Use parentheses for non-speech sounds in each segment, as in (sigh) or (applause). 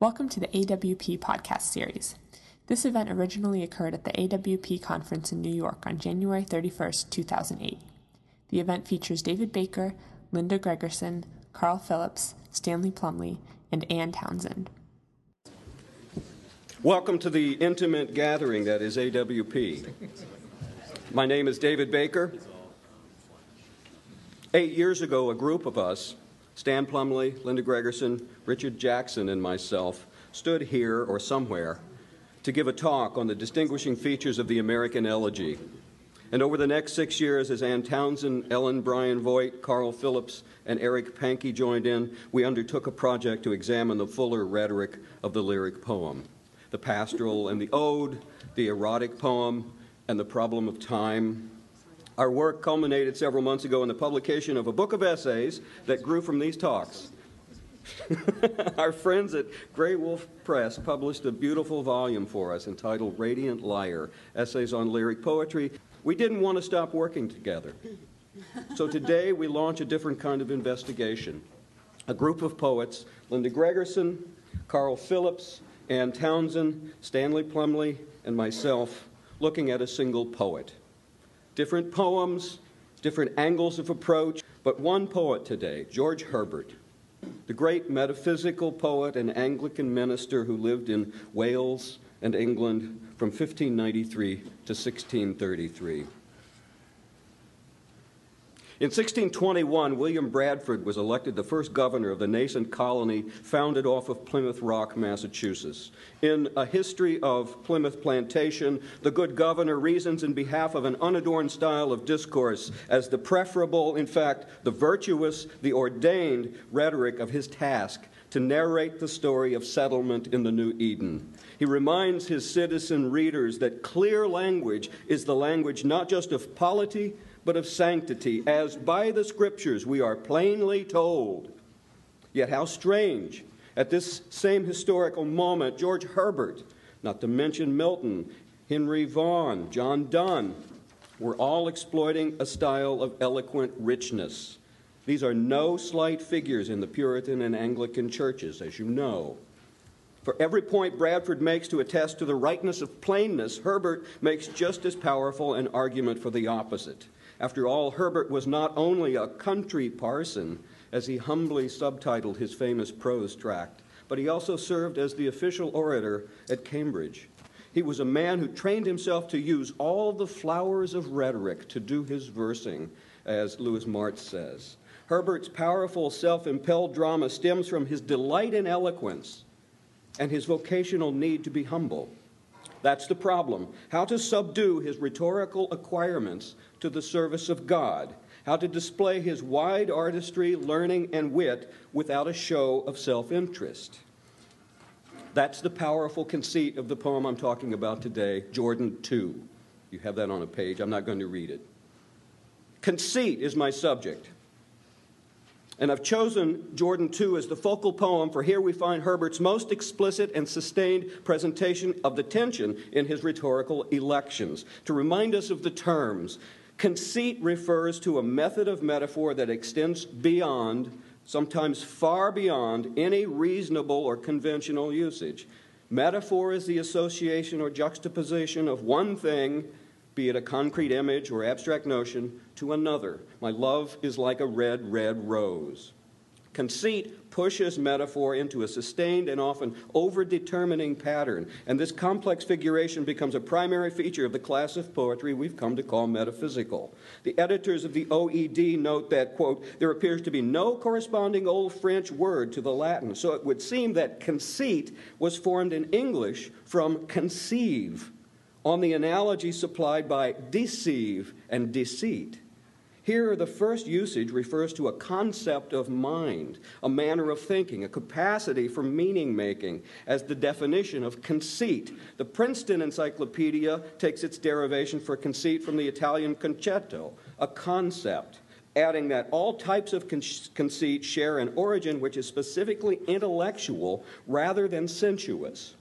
Welcome to the AWP podcast series. This event originally occurred at the AWP conference in New York on January 31st, 2008. The event features David Baker, Linda Gregerson, Carl Phillips, Stanley Plumly, and Ann Townsend. Welcome to the intimate gathering that is AWP. My name is David Baker. Eight years ago, a group of us, Stan Plumly, Linda Gregerson, Richard Jackson, and myself, stood here or somewhere to give a talk on the distinguishing features of the American elegy. And over the next six years, as Ann Townsend, Ellen Bryan Voigt, Carl Phillips, and Eric Pankey joined in, we undertook a project to examine the fuller rhetoric of the lyric poem the pastoral and the ode, the erotic poem, and the problem of time. Our work culminated several months ago in the publication of a book of essays that grew from these talks. (laughs) Our friends at Graywolf Press published a beautiful volume for us entitled Radiant Lyre Essays on Lyric Poetry. We didn't want to stop working together. So today we launch a different kind of investigation. A group of poets, Linda Gregerson, Carl Phillips, Ann Townsend, Stanley Plumly, and myself, looking at a single poet. Different poems, different angles of approach, but one poet today, George Herbert, the great metaphysical poet and Anglican minister who lived in Wales and England from 1593 to 1633. In 1621, William Bradford was elected the first governor of the nascent colony founded off of Plymouth Rock, Massachusetts. In A History of Plymouth Plantation, the good governor reasons in behalf of an unadorned style of discourse as the preferable, in fact, the virtuous, the ordained rhetoric of his task to narrate the story of settlement in the New Eden. He reminds his citizen readers that clear language is the language not just of polity, but of sanctity, as by the Scriptures we are plainly told. Yet how strange, at this same historical moment, George Herbert, not to mention Milton, Henry Vaughan, John Donne, were all exploiting a style of eloquent richness. These are no slight figures in the Puritan and Anglican churches, as you know. For every point Bradford makes to attest to the rightness of plainness, Herbert makes just as powerful an argument for the opposite. After all, Herbert was not only a country parson, as he humbly subtitled his famous prose tract, but he also served as the official orator at Cambridge. He was a man who trained himself to use all the flowers of rhetoric to do his versing, as Louis Martz says. Herbert's powerful self impelled drama stems from his delight in eloquence and his vocational need to be humble. That's the problem. How to subdue his rhetorical acquirements to the service of God. How to display his wide artistry, learning, and wit without a show of self interest. That's the powerful conceit of the poem I'm talking about today, Jordan 2. You have that on a page. I'm not going to read it. Conceit is my subject. And I've chosen Jordan 2 as the focal poem, for here we find Herbert's most explicit and sustained presentation of the tension in his rhetorical elections. To remind us of the terms, conceit refers to a method of metaphor that extends beyond, sometimes far beyond, any reasonable or conventional usage. Metaphor is the association or juxtaposition of one thing be it a concrete image or abstract notion, to another. My love is like a red, red rose. Conceit pushes metaphor into a sustained and often overdetermining pattern, and this complex figuration becomes a primary feature of the class of poetry we've come to call metaphysical. The editors of the OED note that, quote, there appears to be no corresponding Old French word to the Latin, so it would seem that conceit was formed in English from conceive on the analogy supplied by deceive and deceit. Here, the first usage refers to a concept of mind, a manner of thinking, a capacity for meaning making, as the definition of conceit. The Princeton Encyclopedia takes its derivation for conceit from the Italian concetto, a concept, adding that all types of con- conceit share an origin which is specifically intellectual rather than sensuous.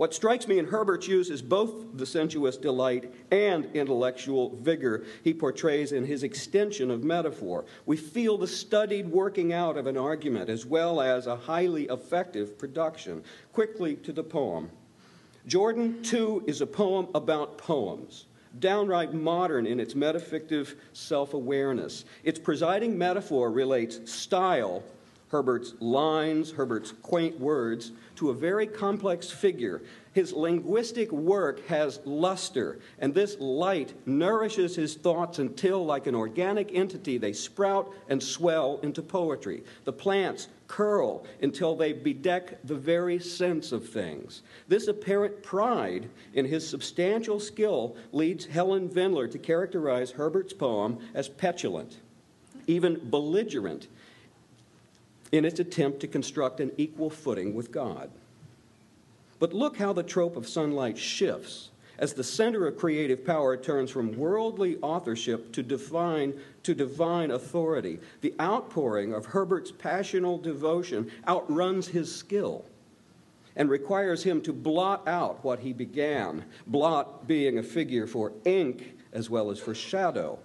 What strikes me in Herbert's use is both the sensuous delight and intellectual vigor he portrays in his extension of metaphor. We feel the studied working out of an argument as well as a highly effective production. Quickly to the poem. Jordan, too, is a poem about poems downright modern in its metafictive self awareness. Its presiding metaphor relates style, Herbert's lines, Herbert's quaint words, to a very complex figure. His linguistic work has luster, and this light nourishes his thoughts until, like an organic entity, they sprout and swell into poetry. The plants curl until they bedeck the very sense of things. This apparent pride in his substantial skill leads Helen Vendler to characterize Herbert's poem as petulant, even belligerent, in its attempt to construct an equal footing with God. But look how the trope of sunlight shifts as the center of creative power turns from worldly authorship to divine, to divine authority. The outpouring of Herbert's passional devotion outruns his skill and requires him to blot out what he began, blot being a figure for ink as well as for shadow.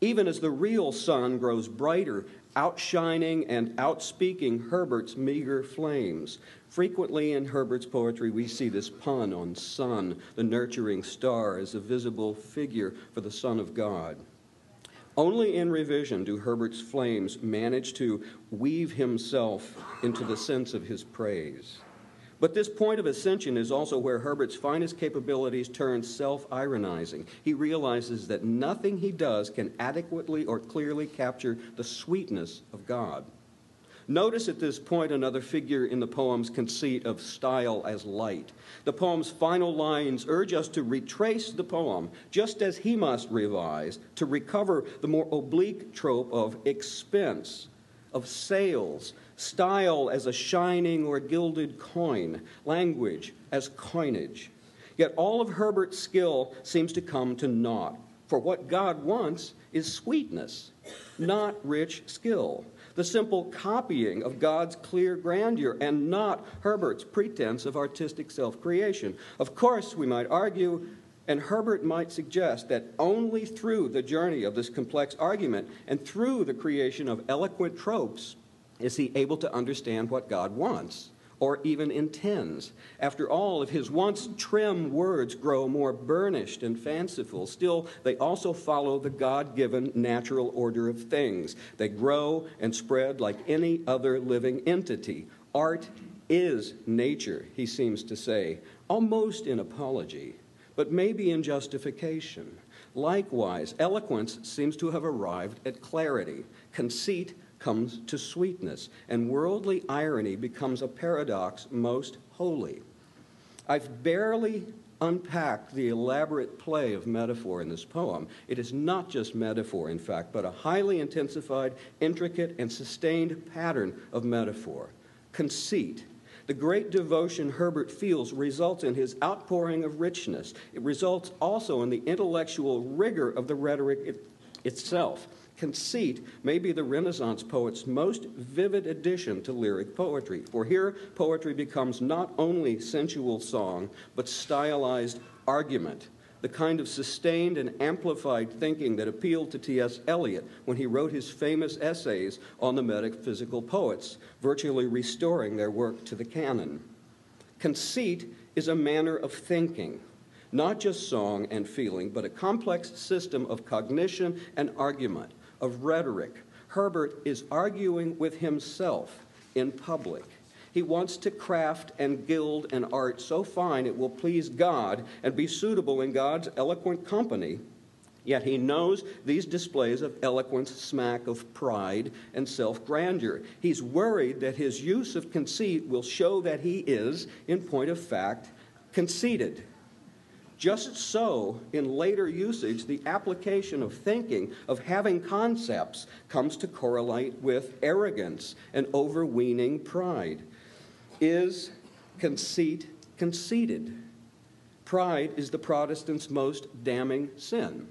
Even as the real sun grows brighter, outshining and outspeaking Herbert's meager flames. Frequently in Herbert's poetry, we see this pun on sun, the nurturing star, as a visible figure for the Son of God. Only in revision do Herbert's flames manage to weave himself into the sense of his praise. But this point of ascension is also where Herbert's finest capabilities turn self ironizing. He realizes that nothing he does can adequately or clearly capture the sweetness of God. Notice at this point another figure in the poem's conceit of style as light. The poem's final lines urge us to retrace the poem, just as he must revise, to recover the more oblique trope of expense, of sales, style as a shining or gilded coin, language as coinage. Yet all of Herbert's skill seems to come to naught, for what God wants is sweetness, not rich skill the simple copying of God's clear grandeur and not Herbert's pretense of artistic self creation. Of course, we might argue, and Herbert might suggest, that only through the journey of this complex argument and through the creation of eloquent tropes is he able to understand what God wants or even intends. After all, if his once trim words grow more burnished and fanciful, still they also follow the God given natural order of things. They grow and spread like any other living entity. Art is nature, he seems to say, almost in apology, but maybe in justification. Likewise, eloquence seems to have arrived at clarity. Conceit comes to sweetness, and worldly irony becomes a paradox most holy. I've barely unpacked the elaborate play of metaphor in this poem. It is not just metaphor, in fact, but a highly intensified, intricate, and sustained pattern of metaphor. Conceit. The great devotion Herbert feels results in his outpouring of richness. It results also in the intellectual rigor of the rhetoric it, itself. Conceit may be the Renaissance poet's most vivid addition to lyric poetry, for here poetry becomes not only sensual song, but stylized argument, the kind of sustained and amplified thinking that appealed to T.S. Eliot when he wrote his famous essays on the metaphysical poets, virtually restoring their work to the canon. Conceit is a manner of thinking, not just song and feeling, but a complex system of cognition and argument of rhetoric. Herbert is arguing with himself in public. He wants to craft and gild an art so fine it will please God and be suitable in God's eloquent company. Yet he knows these displays of eloquence smack of pride and self grandeur. He's worried that his use of conceit will show that he is, in point of fact, conceited. Just so, in later usage, the application of thinking, of having concepts, comes to correlate with arrogance and overweening pride. Is conceit conceited? Pride is the Protestant's most damning sin.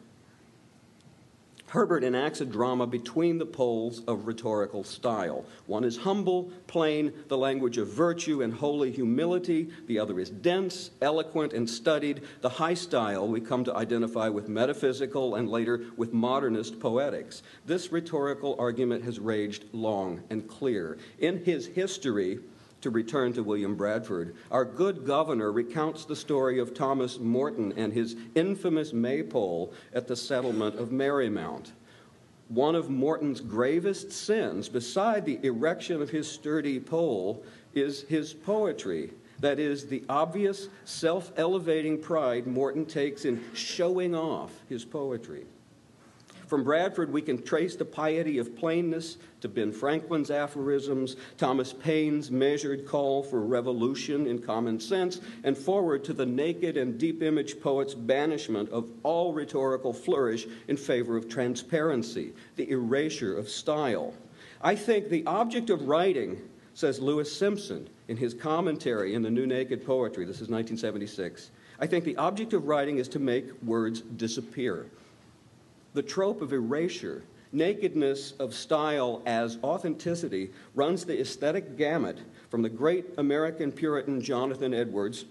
Herbert enacts a drama between the poles of rhetorical style. One is humble, plain, the language of virtue and holy humility. The other is dense, eloquent, and studied, the high style we come to identify with metaphysical and later with modernist poetics. This rhetorical argument has raged long and clear. In his history, to return to William Bradford, our good governor recounts the story of Thomas Morton and his infamous maypole at the settlement of Merrymount. One of Morton's gravest sins, beside the erection of his sturdy pole, is his poetry. That is, the obvious self elevating pride Morton takes in showing off his poetry. From Bradford, we can trace the piety of plainness to Ben Franklin's aphorisms, Thomas Paine's measured call for revolution in common sense, and forward to the naked and deep image poet's banishment of all rhetorical flourish in favor of transparency, the erasure of style. I think the object of writing, says Louis Simpson in his commentary in the New Naked Poetry, this is 1976, I think the object of writing is to make words disappear the trope of erasure, nakedness of style as authenticity, runs the aesthetic gamut from the great American Puritan Jonathan Edwards.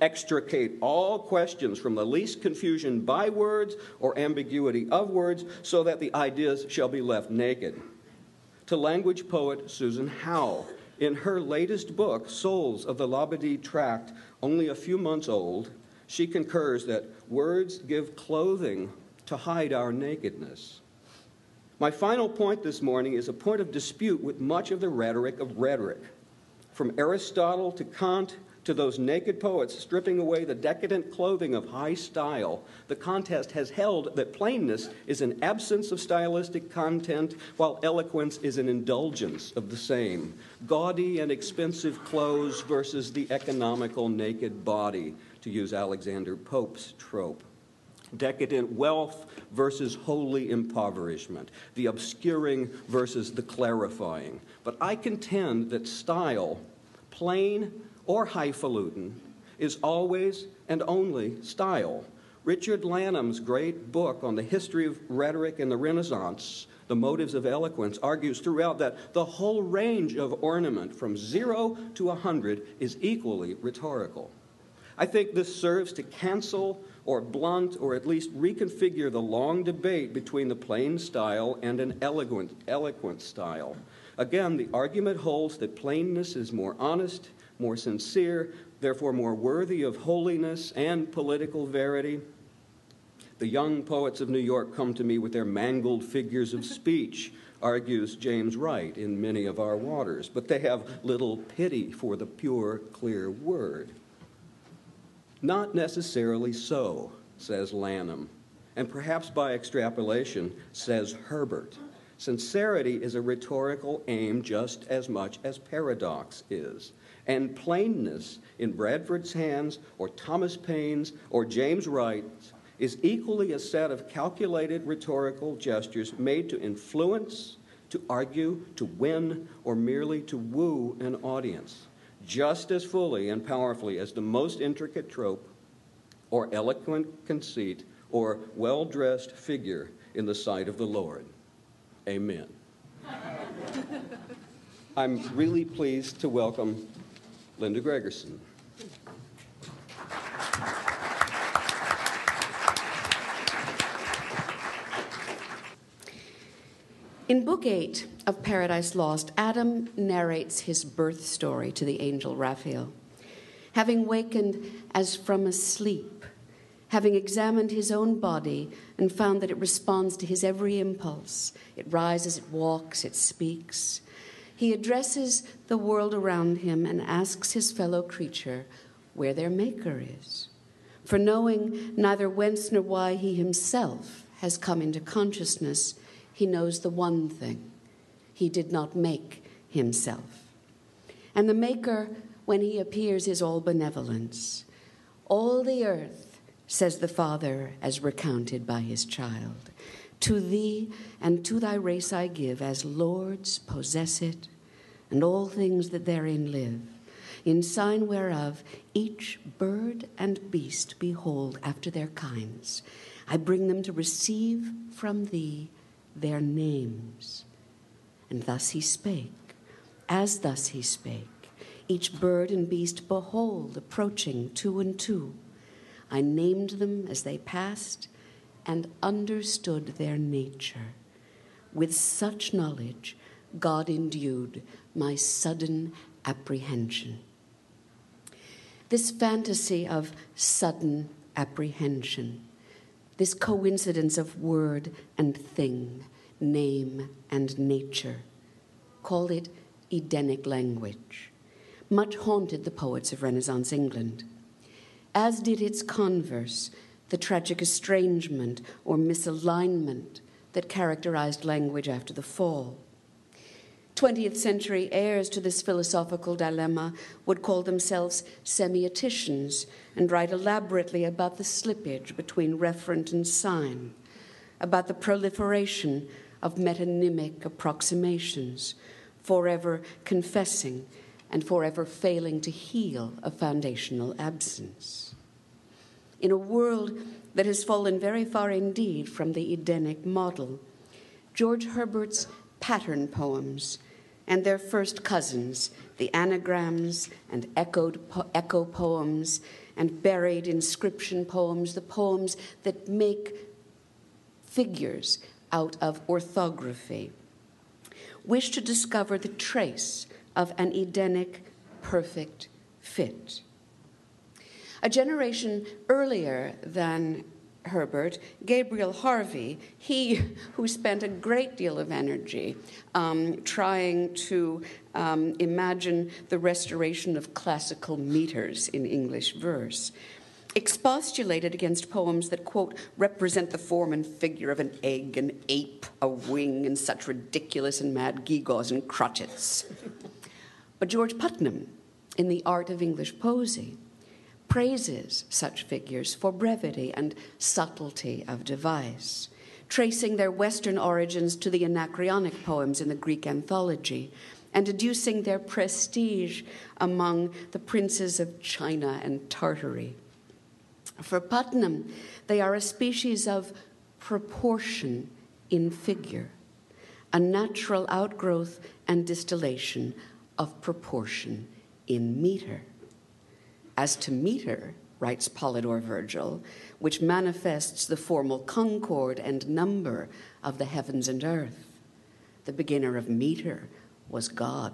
Extricate all questions from the least confusion by words or ambiguity of words so that the ideas shall be left naked. To language poet Susan Howe, in her latest book, Souls of the Labadie Tract, only a few months old, she concurs that words give clothing to hide our nakedness. My final point this morning is a point of dispute with much of the rhetoric of rhetoric. From Aristotle to Kant to those naked poets stripping away the decadent clothing of high style, the contest has held that plainness is an absence of stylistic content, while eloquence is an indulgence of the same. Gaudy and expensive clothes versus the economical naked body, to use Alexander Pope's trope decadent wealth versus holy impoverishment, the obscuring versus the clarifying. But I contend that style, plain or highfalutin, is always and only style. Richard Lanham's great book on the history of rhetoric in the Renaissance, The Motives of Eloquence, argues throughout that the whole range of ornament from zero to a hundred is equally rhetorical. I think this serves to cancel or blunt or at least reconfigure the long debate between the plain style and an eloquent, eloquent style. Again, the argument holds that plainness is more honest, more sincere, therefore more worthy of holiness and political verity. The young poets of New York come to me with their mangled figures of (laughs) speech, argues James Wright in many of our waters, but they have little pity for the pure, clear word. Not necessarily so, says Lanham, and perhaps by extrapolation, says Herbert. Sincerity is a rhetorical aim just as much as paradox is. And plainness in Bradford's hands, or Thomas Paine's, or James Wright's, is equally a set of calculated rhetorical gestures made to influence, to argue, to win, or merely to woo an audience just as fully and powerfully as the most intricate trope or eloquent conceit or well dressed figure in the sight of the Lord. Amen. (laughs) I'm really pleased to welcome Linda Gregerson. In Book 8 of Paradise Lost, Adam narrates his birth story to the angel Raphael. Having wakened as from a sleep, having examined his own body and found that it responds to his every impulse, it rises, it walks, it speaks, he addresses the world around him and asks his fellow creature where their maker is. For knowing neither whence nor why he himself has come into consciousness, he knows the one thing he did not make himself. And the Maker, when he appears, is all benevolence. All the earth, says the Father, as recounted by his child, to thee and to thy race I give, as lords possess it, and all things that therein live, in sign whereof each bird and beast behold after their kinds I bring them to receive from thee their names. And thus he spake, as thus he spake, each bird and beast, behold, approaching two and two. I named them as they passed and understood their nature. With such knowledge, God endued my sudden apprehension. This fantasy of sudden apprehension, this coincidence of word and thing, name and nature, call it Edenic language, much haunted the poets of Renaissance England, as did its converse, the tragic estrangement or misalignment that characterized language after the fall. 20th century heirs to this philosophical dilemma would call themselves semioticians and write elaborately about the slippage between referent and sign, about the proliferation of metonymic approximations, forever confessing and forever failing to heal a foundational absence. In a world that has fallen very far indeed from the Edenic model, George Herbert's pattern poems and their first cousins, the anagrams and echoed po- echo poems and buried inscription poems, the poems that make figures out of orthography, wish to discover the trace of an Edenic perfect fit. A generation earlier than Herbert, Gabriel Harvey, he (laughs) who spent a great deal of energy um, trying to um, imagine the restoration of classical meters in English verse, expostulated against poems that, quote, represent the form and figure of an egg, an ape, a wing, and such ridiculous and mad gewgaws and crotchets. But George Puttenham, in The Art of English Poesy, praises such figures for brevity and subtlety of device, tracing their Western origins to the Anacreontic poems in the Greek anthology, and deducing their prestige among the princes of China and Tartary. For Puttenham, they are a species of proportion in figure, a natural outgrowth and distillation of proportion in meter. As to meter, writes Polydore Virgil, which manifests the formal concord and number of the heavens and earth. The beginner of meter was God.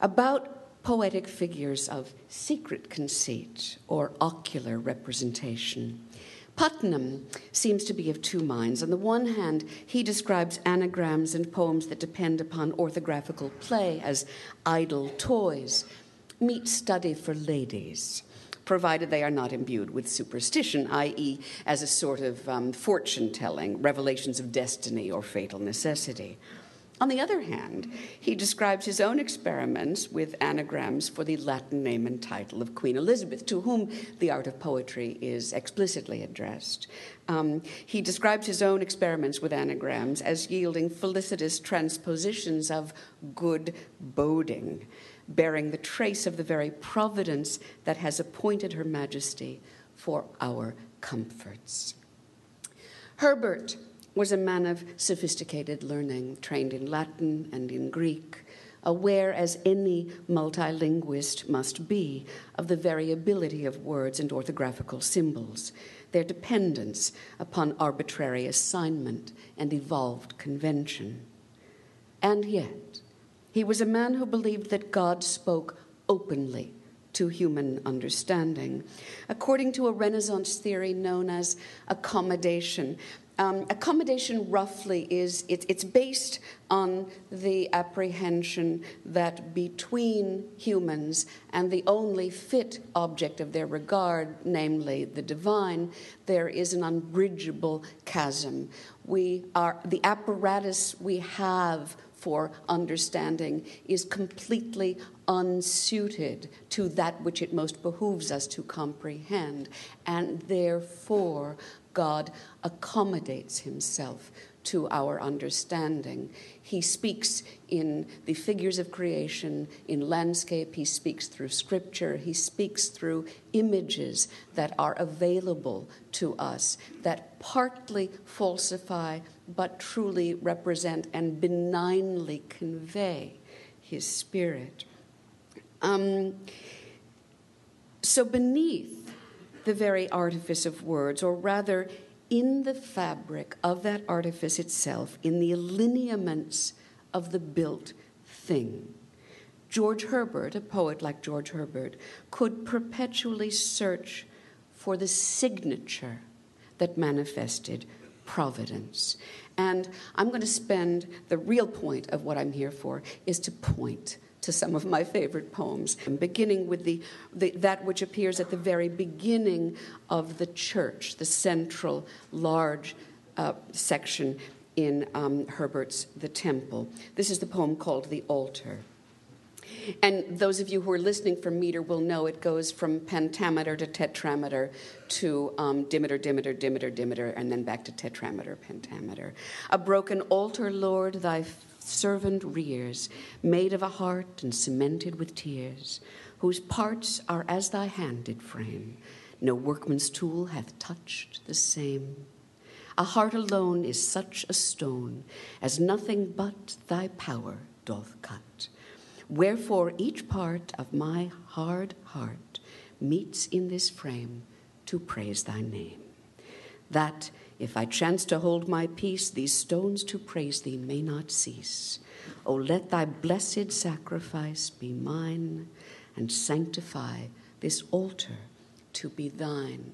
About poetic figures of secret conceit or ocular representation. Puttenham seems to be of two minds. On the one hand, he describes anagrams and poems that depend upon orthographical play as idle toys, meet study for ladies, provided they are not imbued with superstition, i.e., as a sort of um, fortune telling, revelations of destiny or fatal necessity. On the other hand, he describes his own experiments with anagrams for the Latin name and title of Queen Elizabeth, to whom the art of poetry is explicitly addressed. Um, he describes his own experiments with anagrams as yielding felicitous transpositions of good boding bearing the trace of the very providence that has appointed Her Majesty for our comforts. Herbert was a man of sophisticated learning, trained in Latin and in Greek, aware as any multilinguist must be of the variability of words and orthographical symbols, their dependence upon arbitrary assignment and evolved convention. And yet, he was a man who believed that God spoke openly to human understanding. According to a Renaissance theory known as accommodation, um, accommodation roughly is it, it's based on the apprehension that between humans and the only fit object of their regard, namely the divine, there is an unbridgeable chasm. We are the apparatus we have for understanding is completely unsuited to that which it most behooves us to comprehend. And therefore, God accommodates himself to our understanding. He speaks in the figures of creation, in landscape, he speaks through scripture, he speaks through images that are available to us that partly falsify but truly represent and benignly convey his spirit. Um, so, beneath the very artifice of words, or rather, in the fabric of that artifice itself, in the lineaments of the built thing. George Herbert, a poet like George Herbert, could perpetually search for the signature that manifested providence. And I'm going to spend the real point of what I'm here for is to point to some of my favorite poems, beginning with the, the, that which appears at the very beginning of the church, the central large uh, section in um, Herbert's The Temple. This is the poem called The Altar. And those of you who are listening for meter will know it goes from pentameter to tetrameter to um, dimeter, dimeter, dimeter, dimeter, and then back to tetrameter, pentameter. A broken altar, Lord, thy servant rears, made of a heart and cemented with tears, whose parts are as thy hand did frame. No workman's tool hath touched the same. A heart alone is such a stone as nothing but thy power doth cut. Wherefore each part of my hard heart meets in this frame to praise thy name. That if I chance to hold my peace, these stones to praise thee may not cease. O let thy blessed sacrifice be mine, and sanctify this altar to be thine.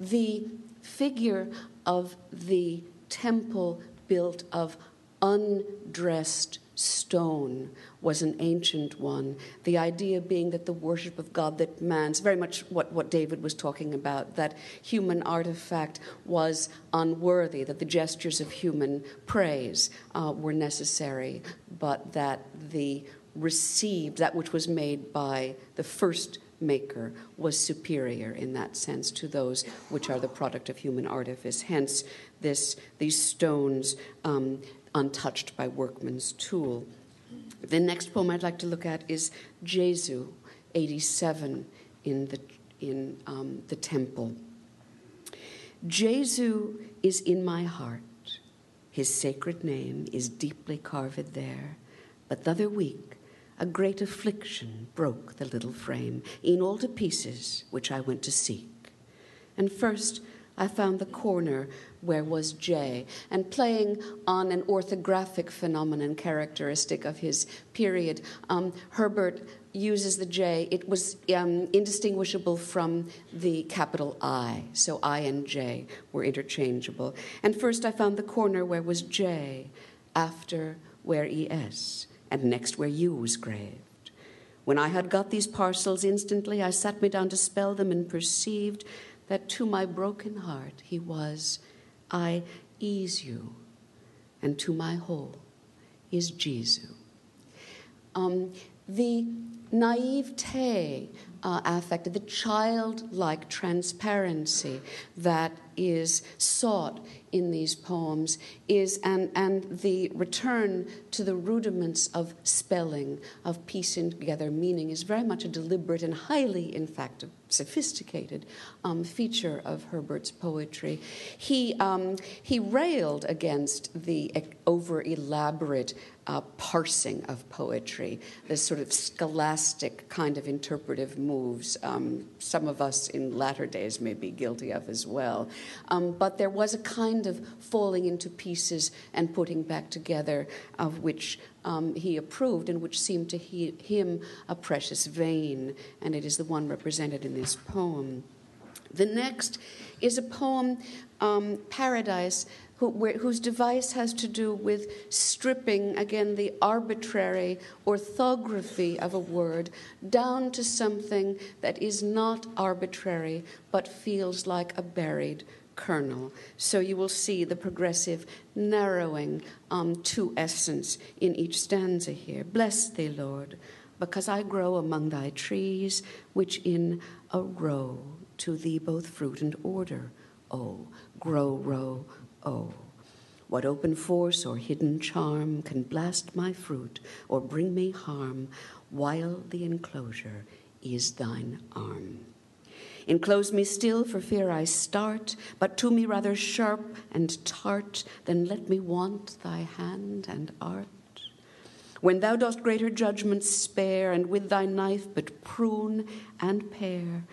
The figure of the temple built of undressed stone was an ancient one. The idea being that the worship of God that man's, very much what, what David was talking about, that human artifact was unworthy, that the gestures of human praise uh, were necessary, but that the received, that which was made by the first maker, was superior in that sense to those which are the product of human artifice. Hence, this, these stones um, untouched by workman's tool. The next poem I'd like to look at is Jesu, 87, in the, in, um, the temple. Jesu is in my heart. His sacred name is deeply carved there. But the other week, a great affliction broke the little frame, in all to pieces, which I went to seek. And first, I found the corner where was J, and playing on an orthographic phenomenon characteristic of his period. Um, Herbert uses the J. It was um, indistinguishable from the capital I, so I and J were interchangeable. And first I found the corner where was J, after where ES, and next where U was graved. When I had got these parcels instantly, I sat me down to spell them and perceived that to my broken heart he was I ease you, and to my whole is Jesus. Um, the naivete uh, affect, the childlike transparency that is sought in these poems is and, and the return to the rudiments of spelling, of piecing together meaning, is very much a deliberate and highly, in fact, sophisticated um, feature of Herbert's poetry. He, um, he railed against the over elaborate uh, parsing of poetry, this sort of scholastic kind of interpretive moves. Um, some of us in latter days may be guilty of as well. Um, but there was a kind of falling into pieces and putting back together, of which um, he approved and which seemed to he, him a precious vein, and it is the one represented in this poem. The next is a poem, um, Paradise, who, where, whose device has to do with stripping, again, the arbitrary orthography of a word down to something that is not arbitrary but feels like a buried kernel. So you will see the progressive narrowing um, to essence in each stanza here. Bless thee, Lord, because I grow among thy trees, which in a row to thee both fruit and order. Oh, grow, row, oh. What open force or hidden charm can blast my fruit or bring me harm while the enclosure is thine arm? Enclose me still for fear I start, but to me rather sharp and tart than let me want thy hand and art. When thou dost greater judgments spare, and with thy knife but prune and pare,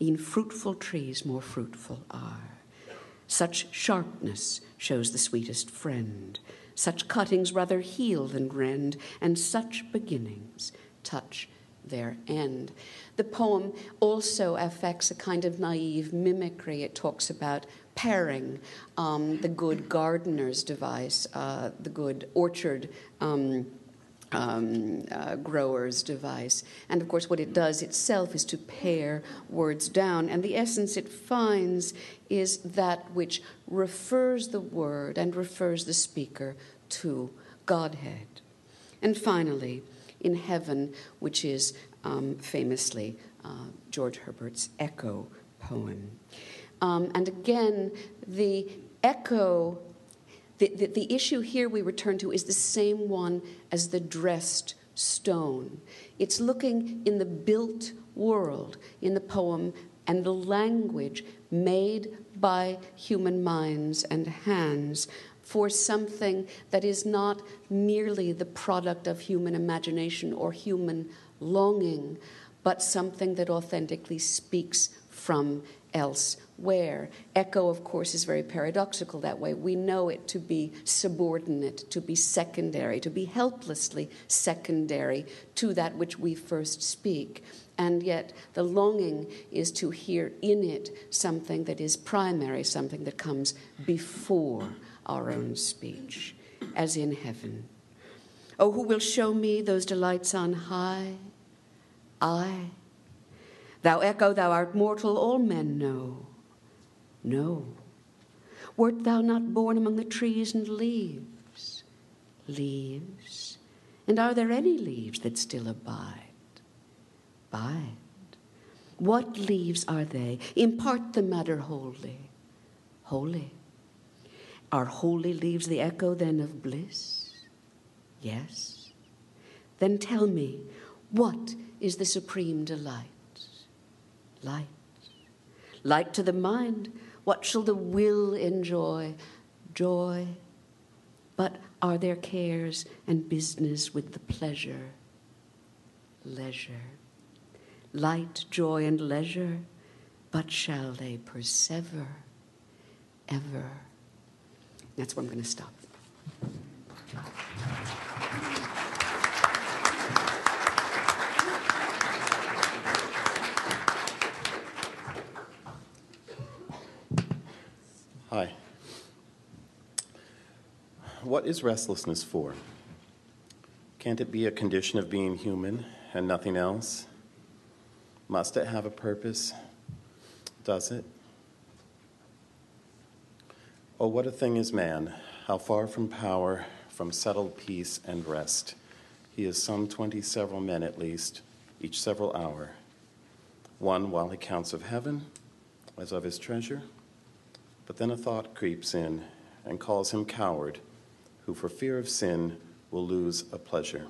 e'en fruitful trees more fruitful are. Such sharpness shows the sweetest friend, such cuttings rather heal than rend, and such beginnings touch their end. The poem also affects a kind of naive mimicry. It talks about paring, um, the good gardener's device, uh, the good orchard. Um, um, uh, grower's device. And of course, what it does itself is to pare words down. And the essence it finds is that which refers the word and refers the speaker to Godhead. And finally, in heaven, which is um, famously uh, George Herbert's Echo poem. Um, and again, the echo, the, the, the issue here we return to is the same one as the dressed stone. It's looking in the built world in the poem and the language made by human minds and hands for something that is not merely the product of human imagination or human longing, but something that authentically speaks from elsewhere. Echo, of course, is very paradoxical that way. We know it to be subordinate, to be secondary, to be helplessly secondary to that which we first speak. And yet, the longing is to hear in it something that is primary, something that comes before our own speech, as in heaven. Oh, who will show me those delights on high? I. Thou echo, thou art mortal, all men know. No. Wert thou not born among the trees and leaves? Leaves. And are there any leaves that still abide? Bide. What leaves are they? Impart the matter wholly. Holy. Are holy leaves the echo then of bliss? Yes. Then tell me, what is the supreme delight? Light. Light to the mind, what shall the will enjoy? Joy. But are there cares and business with the pleasure? Leisure. Light, joy, and leisure, but shall they persever ever? That's where I'm going to stop. What is restlessness for? Can't it be a condition of being human and nothing else? Must it have a purpose? Does it? Oh, what a thing is man! How far from power, from settled peace and rest. He is some twenty several men at least, each several hour. One while he counts of heaven, as of his treasure. But then a thought creeps in and calls him coward, who for fear of sin will lose a pleasure.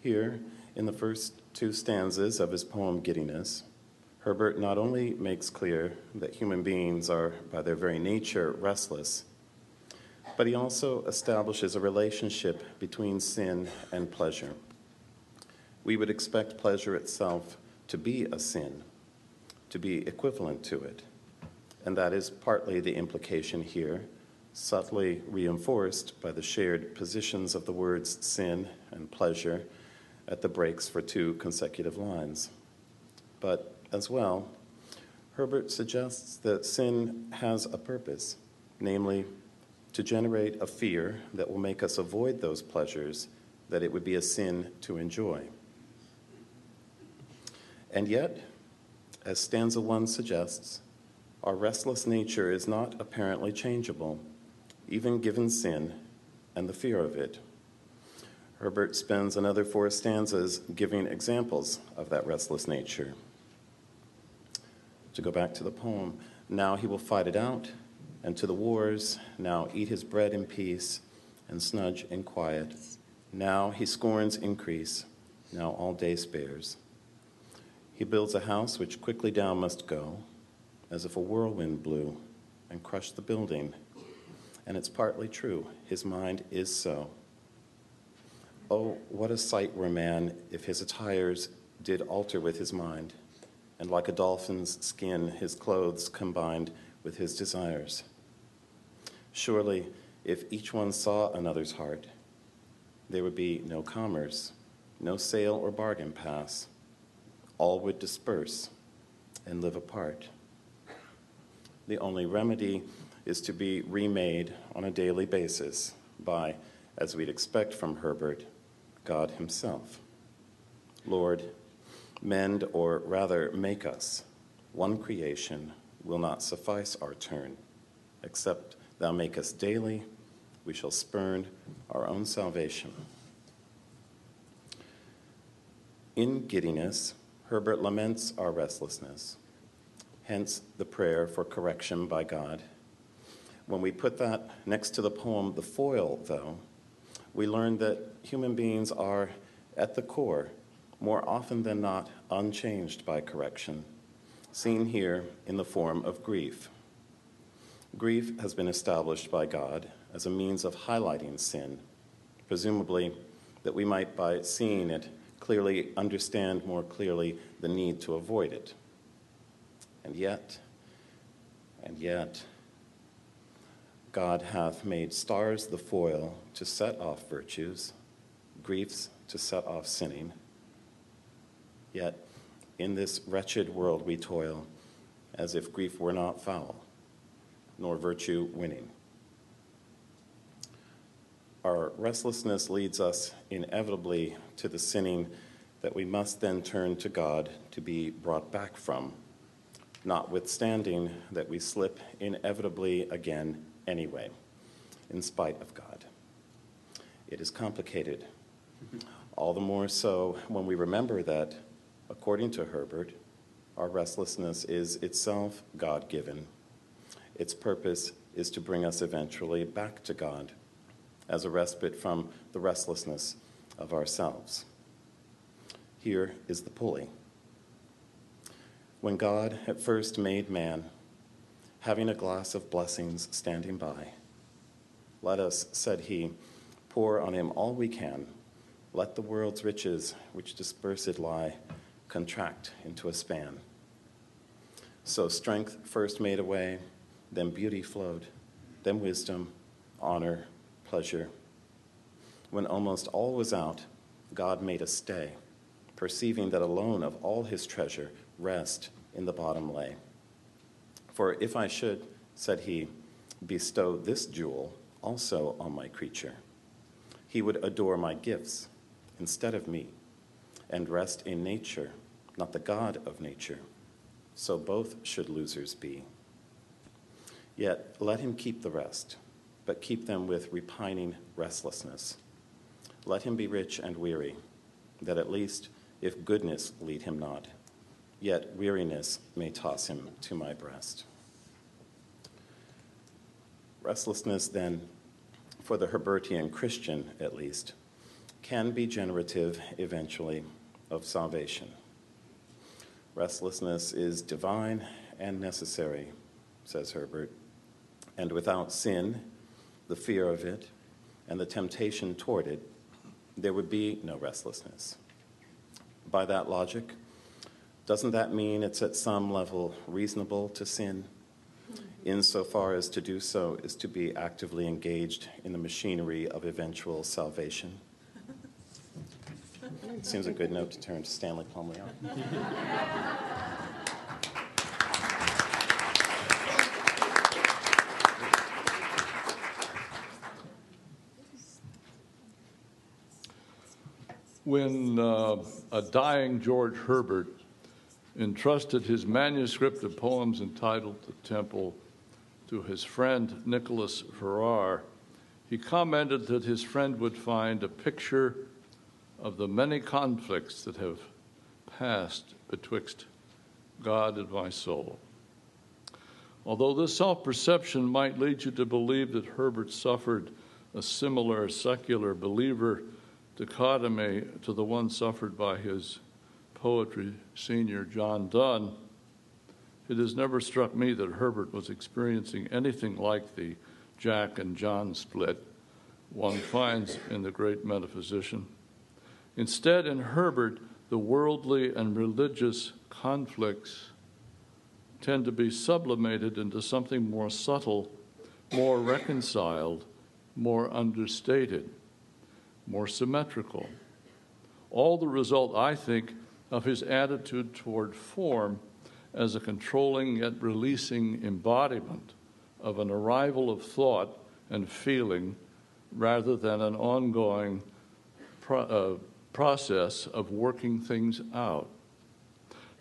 Here, in the first two stanzas of his poem Giddiness, Herbert not only makes clear that human beings are, by their very nature, restless, but he also establishes a relationship between sin and pleasure. We would expect pleasure itself to be a sin, to be equivalent to it. And that is partly the implication here, subtly reinforced by the shared positions of the words sin and pleasure at the breaks for two consecutive lines. But as well, Herbert suggests that sin has a purpose, namely, to generate a fear that will make us avoid those pleasures that it would be a sin to enjoy. And yet, as stanza one suggests, our restless nature is not apparently changeable, even given sin and the fear of it. Herbert spends another four stanzas giving examples of that restless nature to go back to the poem. Now he will fight it out and to the wars, now eat his bread in peace and snudge in quiet. Now he scorns increase, now all day spares. He builds a house which quickly down must go, as if a whirlwind blew and crushed the building. And it's partly true, his mind is so. Oh, what a sight were man if his attires did alter with his mind, and like a dolphin's skin, his clothes combined with his desires. Surely, if each one saw another's heart, there would be no commerce, no sale or bargain pass. All would disperse and live apart. The only remedy is to be remade on a daily basis by, as we'd expect from Herbert, God Himself. Lord, mend or rather make us. One creation will not suffice our turn, except Thou make us daily, we shall spurn our own salvation. In giddiness, Herbert laments our restlessness, hence the prayer for correction by God. When we put that next to the poem The Foil, though, we learn that human beings are, at the core, more often than not, unchanged by correction, seen here in the form of grief. Grief has been established by God as a means of highlighting sin, presumably that we might, by seeing it, clearly understand more clearly the need to avoid it. And yet, and yet, God hath made stars the foil to set off virtues, griefs to set off sinning. Yet, in this wretched world we toil as if grief were not foul nor virtue winning. Our restlessness leads us inevitably to the sinning that we must then turn to God to be brought back from, notwithstanding that we slip inevitably again anyway, in spite of God. It is complicated. All the more so when we remember that, according to Herbert, our restlessness is itself God given its purpose is to bring us eventually back to God as a respite from the restlessness of ourselves. Here is the pulley. When God at first made man, having a glass of blessings standing by, let us, said he, pour on him all we can. Let the world's riches, which dispersed lie, contract into a span. So strength first made a way, then beauty flowed, then wisdom, honor, pleasure. When almost all was out, God made a stay, perceiving that alone of all his treasure rest in the bottom lay. For if I should, said he, bestow this jewel also on my creature, he would adore my gifts instead of me, and rest in nature, not the God of nature. So both should losers be. Yet let him keep the rest, but keep them with repining restlessness. Let him be rich and weary, that at least, if goodness lead him not, yet weariness may toss him to my breast. Restlessness, then, for the Herbertian Christian at least, can be generative eventually of salvation. Restlessness is divine and necessary, says Herbert and without sin, the fear of it, and the temptation toward it, there would be no restlessness. By that logic, doesn't that mean it's at some level reasonable to sin? Insofar as to do so is to be actively engaged in the machinery of eventual salvation. Seems a good note to turn to Stanley Plumly on. when uh, a dying George Herbert entrusted his manuscript of poems entitled The Temple to his friend Nicholas Ferrar, he commented that his friend would find a picture of the many conflicts that have passed betwixt God and my soul. Although this self perception might lead you to believe that Herbert suffered a similar secular believer dichotomy to the one suffered by his poetry senior John Donne, it has never struck me that Herbert was experiencing anything like the Jack and John split one finds in the great metaphysician. Instead, in Herbert, the worldly and religious conflicts tend to be sublimated into something more subtle, more reconciled, more understated, more symmetrical. All the result, I think, of his attitude toward form as a controlling yet releasing embodiment of an arrival of thought and feeling rather than an ongoing pro- uh, process of working things out.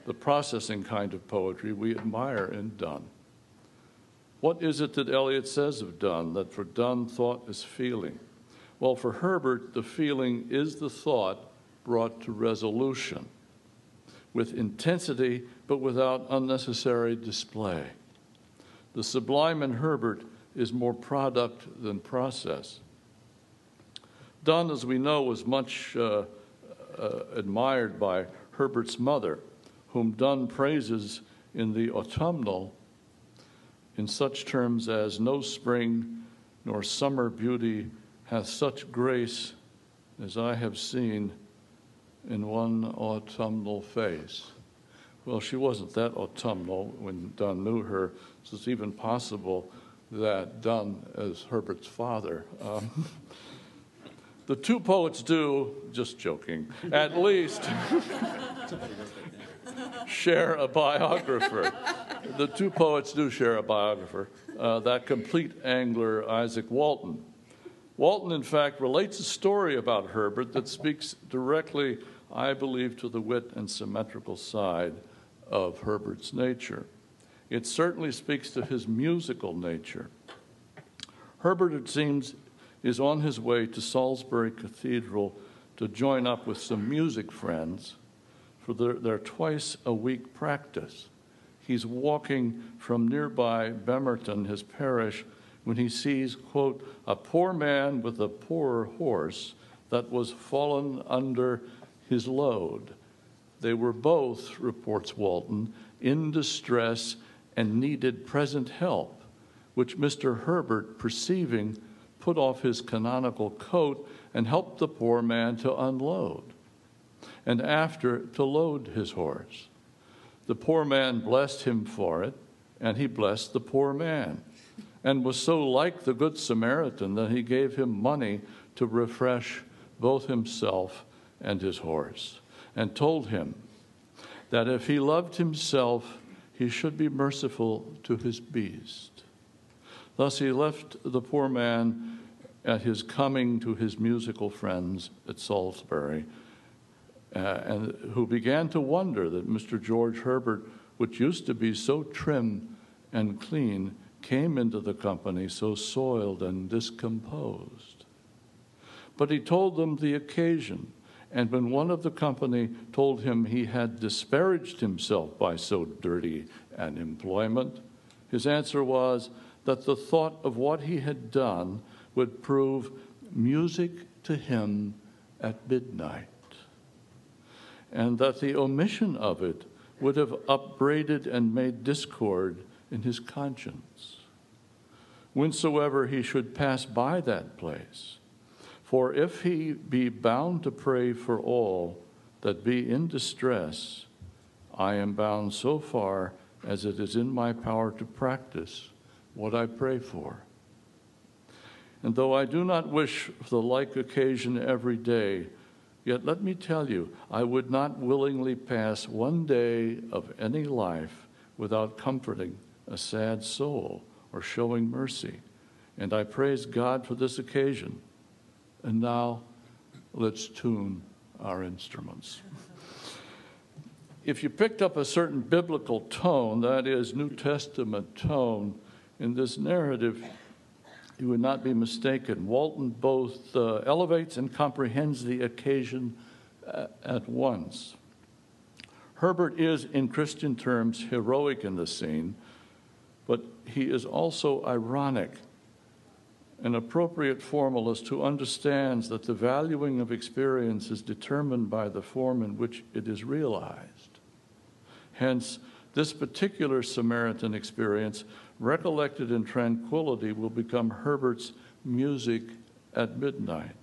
The processing kind of poetry we admire in Donne. What is it that Eliot says of Donne? That for Donne, thought is feeling. Well, for Herbert, the feeling is the thought brought to resolution with intensity but without unnecessary display. The sublime in Herbert is more product than process. Donne, as we know, was much uh, uh, admired by Herbert's mother, whom Donne praises in the autumnal in such terms as no spring nor summer beauty hath such grace as I have seen in one autumnal face. Well, she wasn't that autumnal when Donne knew her, so it's even possible that Donne, as Herbert's father, um, (laughs) the two poets do, just joking, at least (laughs) share a biographer. The two poets do share a biographer, uh, that complete angler, Izaak Walton. Walton, in fact, relates a story about Herbert that speaks directly, I believe, to the wit and symmetrical side of Herbert's nature. It certainly speaks to his musical nature. Herbert, it seems, is on his way to Salisbury Cathedral to join up with some music friends for their, their twice a week practice. He's walking from nearby Bemerton, his parish, when he sees, quote, a poor man with a poor horse that was fallen under his load. They were both, reports Walton, in distress and needed present help, which Mr. Herbert, perceiving, put off his canonical coat and helped the poor man to unload, and after to load his horse. The poor man blessed him for it, and he blessed the poor man, and was so like the Good Samaritan that he gave him money to refresh both himself and his horse, and told him that if he loved himself, he should be merciful to his beast. Thus he left the poor man at his coming to his musical friends at Salisbury, uh, and who began to wonder that Mr. George Herbert, which used to be so trim and clean, came into the company so soiled and discomposed. But he told them the occasion, and when one of the company told him he had disparaged himself by so dirty an employment, his answer was, that the thought of what he had done would prove music to him at midnight, and that the omission of it would have upbraided and made discord in his conscience. Whensoever he should pass by that place, for if he be bound to pray for all that be in distress, I am bound so far as it is in my power to practice what I pray for. And though I do not wish for the like occasion every day, yet let me tell you, I would not willingly pass one day of any life without comforting a sad soul or showing mercy. And I praise God for this occasion. And now let's tune our instruments. if you picked up a certain biblical tone, that is, New Testament tone, in this narrative, you would not be mistaken. Walton both uh, elevates and comprehends the occasion uh, at once. Herbert is, in Christian terms, heroic in the scene, but he is also ironic, an appropriate formalist who understands that the valuing of experience is determined by the form in which it is realized. Hence, this particular Samaritan experience, recollected in tranquility, will become Herbert's music at midnight.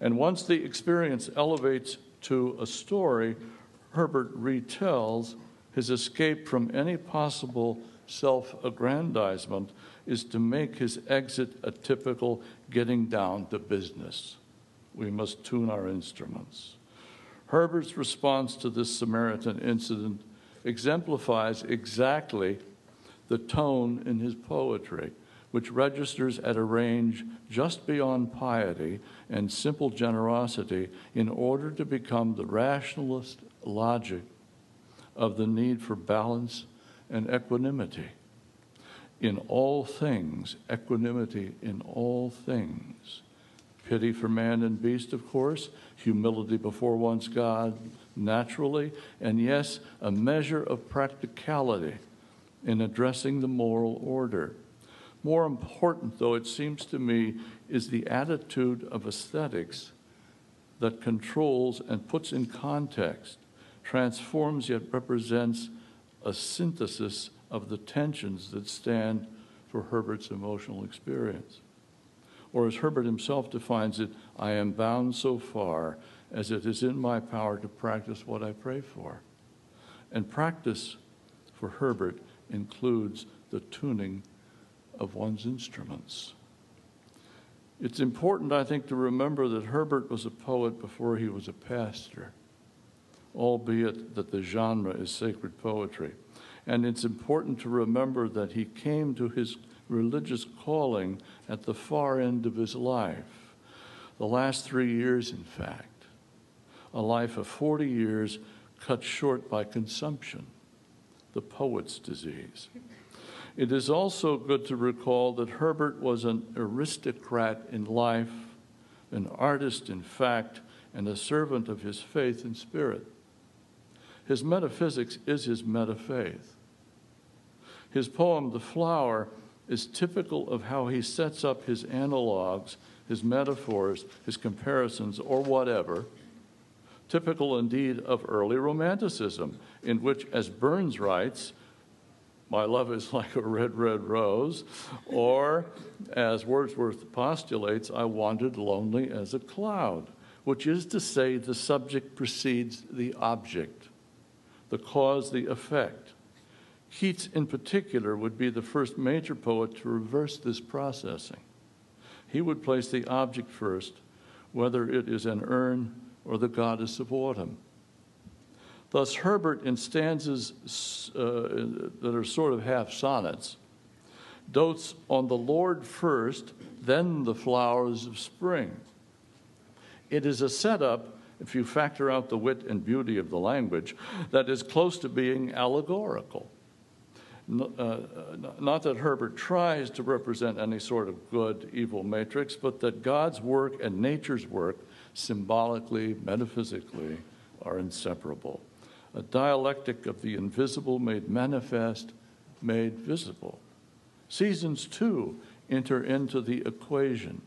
And once the experience elevates to a story, Herbert retells his escape from any possible self aggrandizement is to make his exit a typical getting down to business. We must tune our instruments. Herbert's response to this Samaritan incident exemplifies exactly the tone in his poetry, which registers at a range just beyond piety and simple generosity in order to become the rationalist logic of the need for balance and equanimity. In all things, equanimity in all things. Pity for man and beast, of course, humility before one's God, naturally, and yes, a measure of practicality in addressing the moral order. More important, though, it seems to me, is the attitude of aesthetics that controls and puts in context, transforms yet represents a synthesis of the tensions that stand for Herbert's emotional experience. Or, as Herbert himself defines it, I am bound so far as it is in my power to practice what I pray for. And practice for Herbert includes the tuning of one's instruments. It's important, I think, to remember that Herbert was a poet before he was a pastor, albeit that the genre is sacred poetry. And it's important to remember that he came to his religious calling at the far end of his life, the last three years, in fact, a life of 40 years cut short by consumption, the poet's disease. It is also good to recall that Herbert was an aristocrat in life, an artist in fact, and a servant of his faith and spirit. His metaphysics is his metafaith. His poem, The Flower, is typical of how he sets up his analogs, his metaphors, his comparisons, or whatever, typical indeed of early Romanticism, in which, as Burns writes, my love is like a red, red rose, or as Wordsworth postulates, I wandered lonely as a cloud, which is to say, the subject precedes the object, the cause, the effect. Keats, in particular, would be the first major poet to reverse this processing. He would place the object first, whether it is an urn or the goddess of autumn. Thus, Herbert, in stanzas uh, that are sort of half sonnets, dotes on the Lord first, then the flowers of spring. It is a setup, if you factor out the wit and beauty of the language, that is close to being allegorical. Uh, not that Herbert tries to represent any sort of good evil matrix, but that God's work and nature's work, symbolically, metaphysically, are inseparable a dialectic of the invisible made manifest, made visible. Seasons, too, enter into the equation.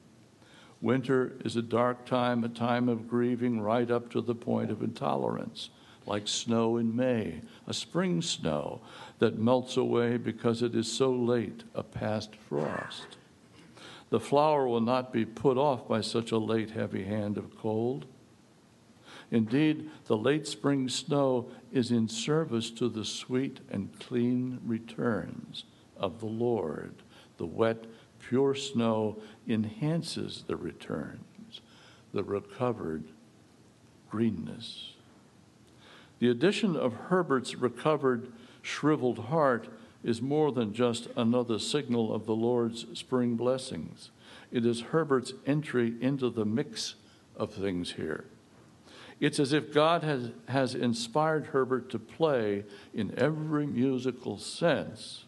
Winter is a dark time, a time of grieving right up to the point of intolerance, like snow in May, a spring snow that melts away because it is so late, a past frost. The flower will not be put off by such a late, heavy hand of cold. Indeed, the late spring snow is in service to the sweet and clean returns of the Lord. The wet, pure snow enhances the returns, the recovered greenness. The addition of Herbert's recovered, shriveled heart is more than just another signal of the Lord's spring blessings. It is Herbert's entry into the mix of things here. It's as if God has, has inspired Herbert to play, in every musical sense,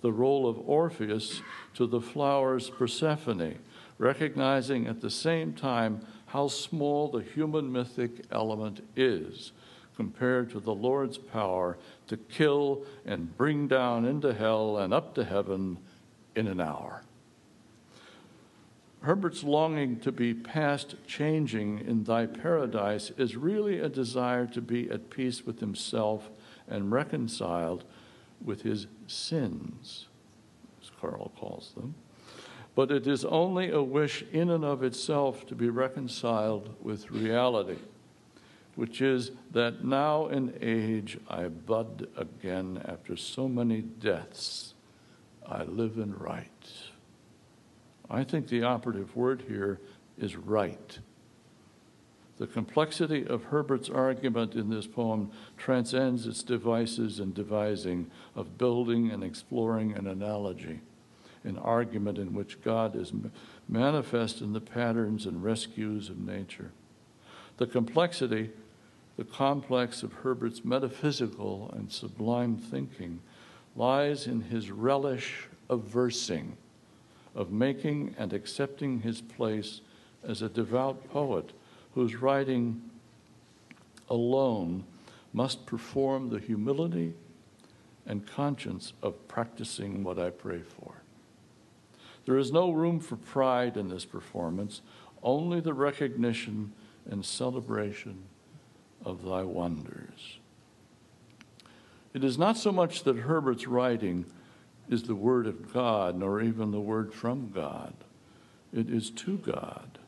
the role of Orpheus to the flower's Persephone, recognizing at the same time how small the human mythic element is, compared to the Lord's power to kill and bring down into hell and up to heaven in an hour. Herbert's longing to be past changing in thy paradise is really a desire to be at peace with himself and reconciled with his sins, as Carl calls them. But it is only a wish in and of itself to be reconciled with reality, which is that now in age I bud again after so many deaths. I live in right. I think the operative word here is right. The complexity of Herbert's argument in this poem transcends its devices and devising of building and exploring an analogy, an argument in which God is manifest in the patterns and rescues of nature. The complexity, the complex of Herbert's metaphysical and sublime thinking, lies in his relish of versing of making and accepting his place as a devout poet whose writing alone must perform the humility and conscience of practicing what I pray for. There is no room for pride in this performance, only the recognition and celebration of thy wonders. It is not so much that Herbert's writing is the Word of God, nor even the Word from God. It is to God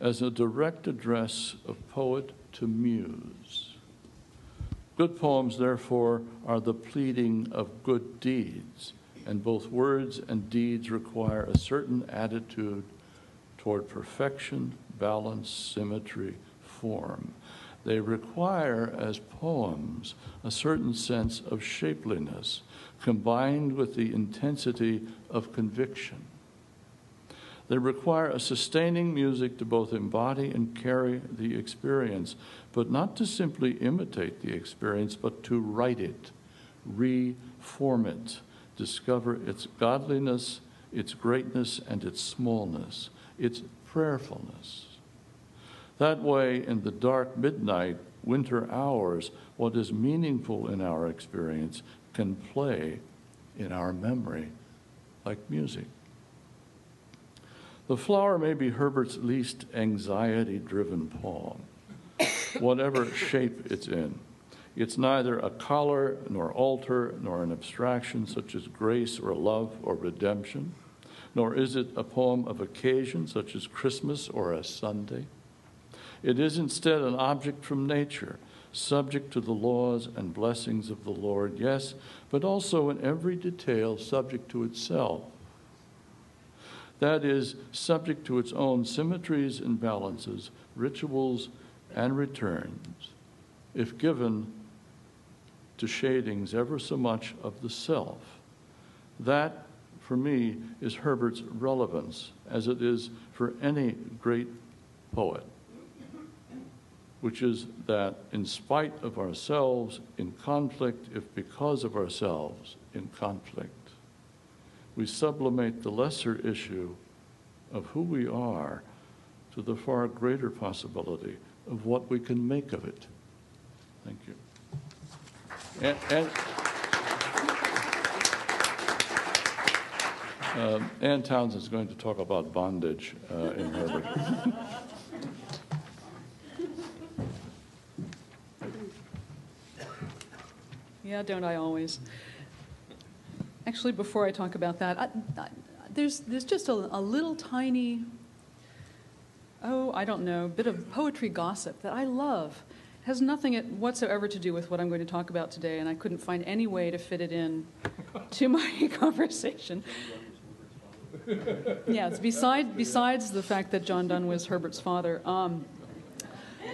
as a direct address of poet to muse. Good poems, therefore, are the pleading of good deeds, and both words and deeds require a certain attitude toward perfection, balance, symmetry, form. They require, as poems, a certain sense of shapeliness combined with the intensity of conviction. They require a sustaining music to both embody and carry the experience, but not to simply imitate the experience, but to write it, reform it, discover its godliness, its greatness, and its smallness, its prayerfulness. That way, in the dark midnight, winter hours, what is meaningful in our experience can play in our memory like music. The Flower may be Herbert's least anxiety driven poem, whatever (coughs) shape it's in. It's neither a collar nor altar nor an abstraction such as grace or love or redemption, nor is it a poem of occasion such as Christmas or a Sunday. It is instead an object from nature subject to the laws and blessings of the Lord, yes, but also in every detail subject to itself. That is, subject to its own symmetries and balances, rituals and returns, if given to shadings ever so much of the self. That, for me, is Herbert's relevance, as it is for any great poet which is that in spite of ourselves in conflict, if because of ourselves in conflict, we sublimate the lesser issue of who we are to the far greater possibility of what we can make of it. Thank you. And, and uh, Ann Townsend is going to talk about bondage uh, in Herbert. (laughs) Yeah, don't I always? Actually, before I talk about that, I, I, there's, there's just a, a little tiny, oh, I don't know, bit of poetry gossip that I love. It has nothing whatsoever to do with what I'm going to talk about today, and I couldn't find any way to fit it in to my (laughs) conversation. (laughs) yes, beside, besides the fact that John Donne was Herbert's father, um,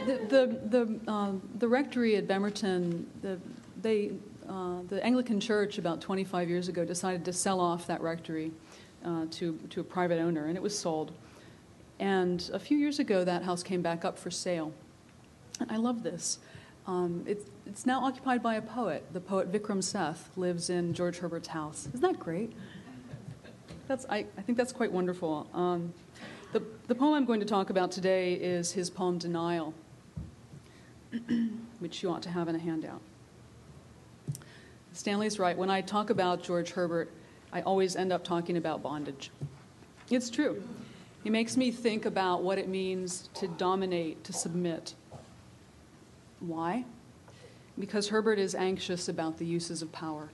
the, the, the, uh, the rectory at Bemerton, the, they, uh, the Anglican Church about 25 years ago decided to sell off that rectory uh, to, to a private owner, and it was sold. And a few years ago, that house came back up for sale. I love this. Um, it, it's now occupied by a poet. The poet Vikram Seth lives in George Herbert's house. Isn't that great? That's, I, I think that's quite wonderful. Um, the, the poem I'm going to talk about today is his poem Denial. (clears throat) which you ought to have in a handout. Stanley's right. When I talk about George Herbert, I always end up talking about bondage. It's true. He makes me think about what it means to dominate, to submit. Why? Because Herbert is anxious about the uses of power.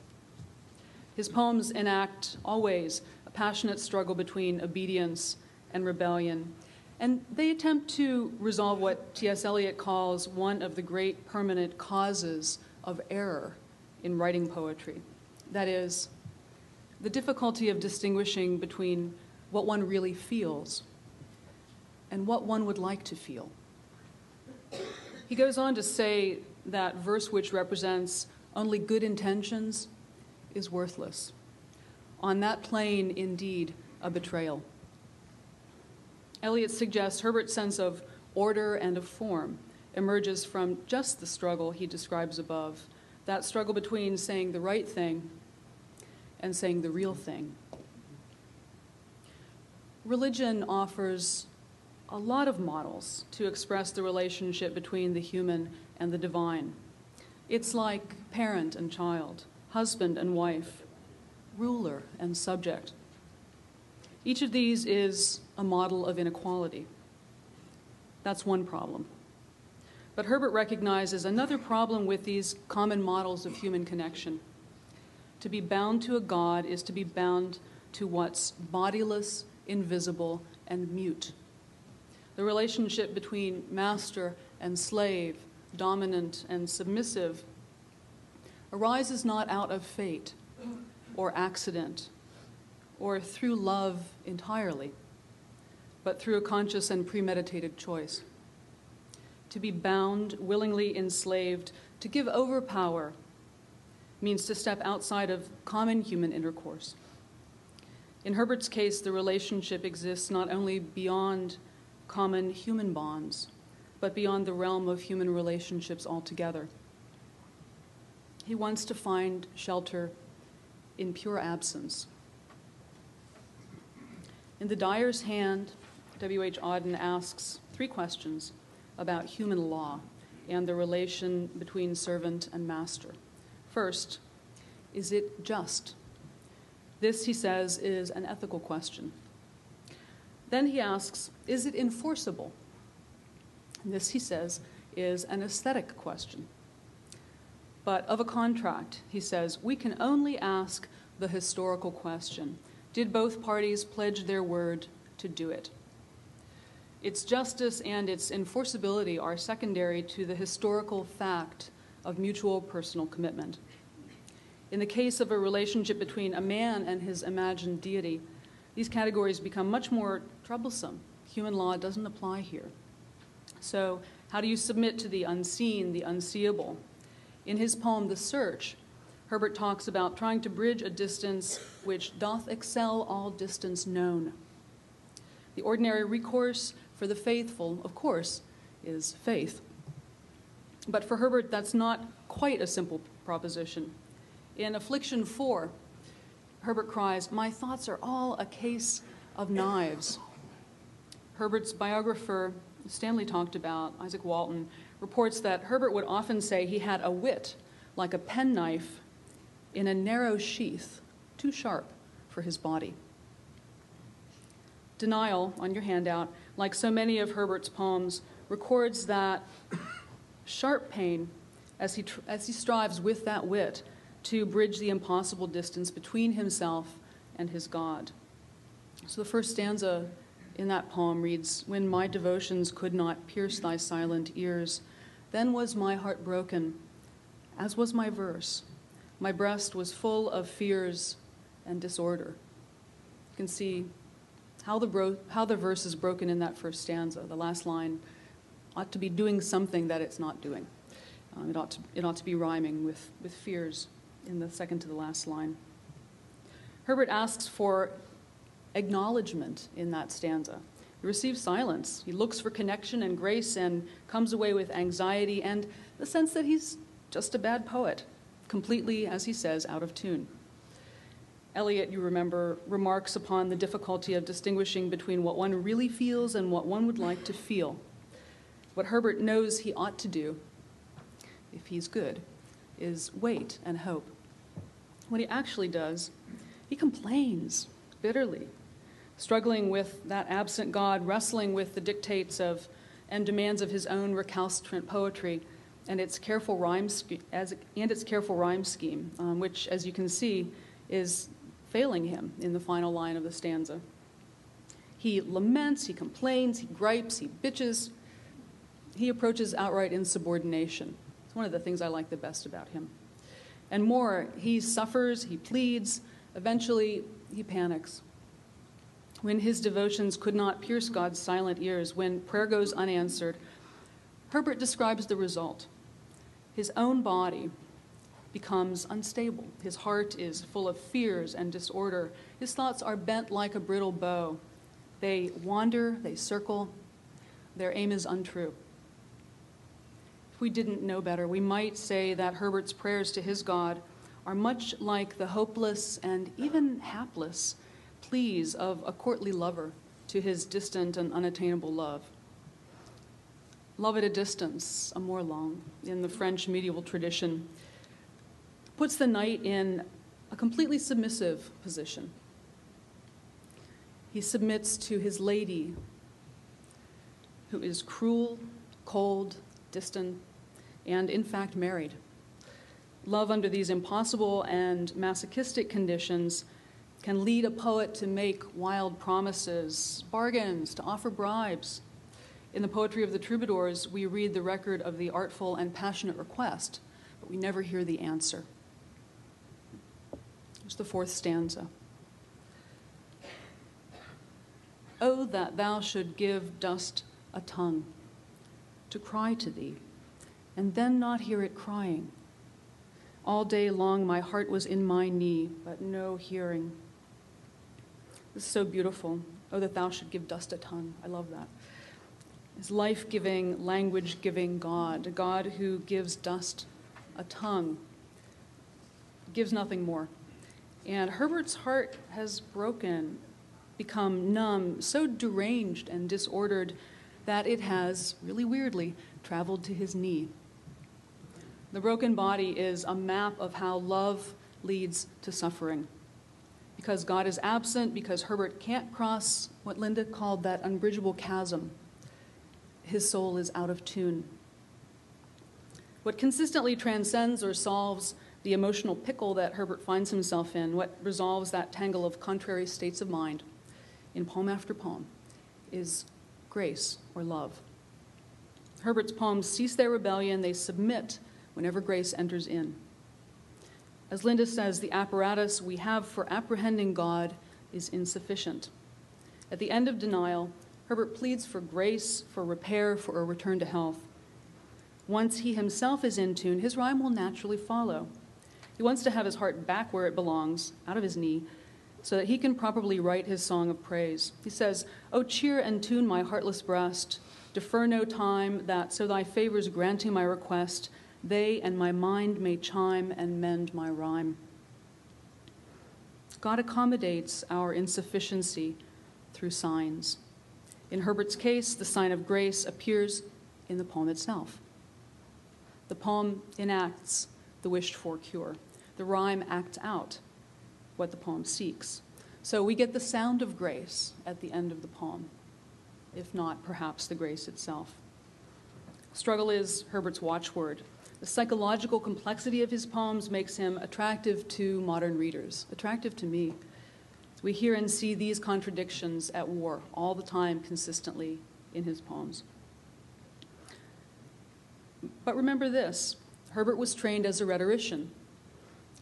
His poems enact always a passionate struggle between obedience and rebellion, and they attempt to resolve what T.S. Eliot calls one of the great permanent causes of error in writing poetry. That is, the difficulty of distinguishing between what one really feels and what one would like to feel. He goes on to say that verse which represents only good intentions is worthless. On that plane, indeed, a betrayal. Eliot suggests Herbert's sense of order and of form emerges from just the struggle he describes above that struggle between saying the right thing and saying the real thing. Religion offers a lot of models to express the relationship between the human and the divine. It's like parent and child, husband and wife, ruler and subject. Each of these is a model of inequality. That's one problem. But Herbert recognizes another problem with these common models of human connection. To be bound to a God is to be bound to what's bodiless, invisible, and mute. The relationship between master and slave, dominant and submissive, arises not out of fate or accident or through love entirely, but through a conscious and premeditated choice. To be bound, willingly enslaved, to give over power, means to step outside of common human intercourse. In Herbert's case, the relationship exists not only beyond common human bonds, but beyond the realm of human relationships altogether. He wants to find shelter in pure absence. In The Dyer's Hand, W.H. Auden asks three questions about human law and the relation between servant and master. First, is it just? This, he says, is an ethical question. Then he asks, is it enforceable? This, he says, is an aesthetic question. But of a contract, he says, we can only ask the historical question Did both parties pledge their word to do it? Its justice and its enforceability are secondary to the historical fact of mutual personal commitment. In the case of a relationship between a man and his imagined deity, these categories become much more troublesome. Human law doesn't apply here. So, how do you submit to the unseen, the unseeable? In his poem, The Search, Herbert talks about trying to bridge a distance which doth excel all distance known. The ordinary recourse for the faithful, of course, is faith. But for Herbert, that's not quite a simple proposition. In Affliction 4, Herbert cries, My thoughts are all a case of knives. Herbert's biographer, Stanley talked about, Izaak Walton, reports that Herbert would often say he had a wit like a penknife in a narrow sheath, too sharp for his body. Denial, on your handout, like so many of Herbert's poems, records that sharp pain as he, as he strives with that wit to bridge the impossible distance between himself and his God. So the first stanza in that poem reads When my devotions could not pierce thy silent ears, then was my heart broken, as was my verse. My breast was full of fears and disorder. You can see how the, bro- how the verse is broken in that first stanza. The last line ought to be doing something that it's not doing. Um, it, ought to, it ought to be rhyming with, with fears in the second to the last line. Herbert asks for acknowledgement in that stanza. He receives silence. He looks for connection and grace and comes away with anxiety and the sense that he's just a bad poet, completely, as he says, out of tune. Eliot, you remember, remarks upon the difficulty of distinguishing between what one really feels and what one would like to feel. What Herbert knows he ought to do if he's good, is wait and hope. What he actually does, he complains bitterly, struggling with that absent God, wrestling with the dictates of and demands of his own recalcitrant poetry and its careful rhyme as, and its careful rhyme scheme, um, which, as you can see, is failing him in the final line of the stanza. He laments, he complains, he gripes, he bitches. He approaches outright insubordination. It's one of the things I like the best about him. And more, he suffers, he pleads, eventually, he panics. When his devotions could not pierce God's silent ears, when prayer goes unanswered, Herbert describes the result. His own body becomes unstable. His heart is full of fears and disorder. His thoughts are bent like a brittle bow. They wander, they circle, their aim is untrue. If we didn't know better, we might say that Herbert's prayers to his God are much like the hopeless and even hapless pleas of a courtly lover to his distant and unattainable love. Love at a distance, amour long, in the French medieval tradition, puts the knight in a completely submissive position. He submits to his lady, who is cruel, cold, distant, and in fact married. Love under these impossible and masochistic conditions can lead a poet to make wild promises, bargains, to offer bribes. In the poetry of the troubadours, we read the record of the artful and passionate request, but we never hear the answer. Here's the fourth stanza. Oh, that thou should give dust a tongue to cry to thee, and then not hear it crying. All day long my heart was in my knee, but no hearing. This is so beautiful. Oh, that thou should give dust a tongue. I love that. Is life giving, language giving God, a God who gives dust a tongue, gives nothing more. And Herbert's heart has broken, become numb, so deranged and disordered that it has, really weirdly, traveled to his knee. The broken body is a map of how love leads to suffering because God is absent, because Herbert can't cross what Linda called that unbridgeable chasm. His soul is out of tune. What consistently transcends or solves the emotional pickle that Herbert finds himself in, what resolves that tangle of contrary states of mind in poem after poem, is grace or love. Herbert's poems cease their rebellion, they submit whenever grace enters in. As Linda says, the apparatus we have for apprehending God is insufficient. At the end of denial, Herbert pleads for grace, for repair, for a return to health. Once he himself is in tune, his rhyme will naturally follow. He wants to have his heart back where it belongs, out of his knee, so that he can properly write his song of praise. He says, O cheer and tune my heartless breast, defer no time, that so thy favors granting my request, they and my mind may chime and mend my rhyme. God accommodates our insufficiency through signs. In Herbert's case, the sign of grace appears in the poem itself. The poem enacts the wished for cure. The rhyme acts out what the poem seeks. So we get the sound of grace at the end of the poem, if not perhaps the grace itself. Struggle is Herbert's watchword. The psychological complexity of his poems makes him attractive to modern readers, attractive to me. We hear and see these contradictions at war all the time, consistently in his poems. But remember this Herbert was trained as a rhetorician.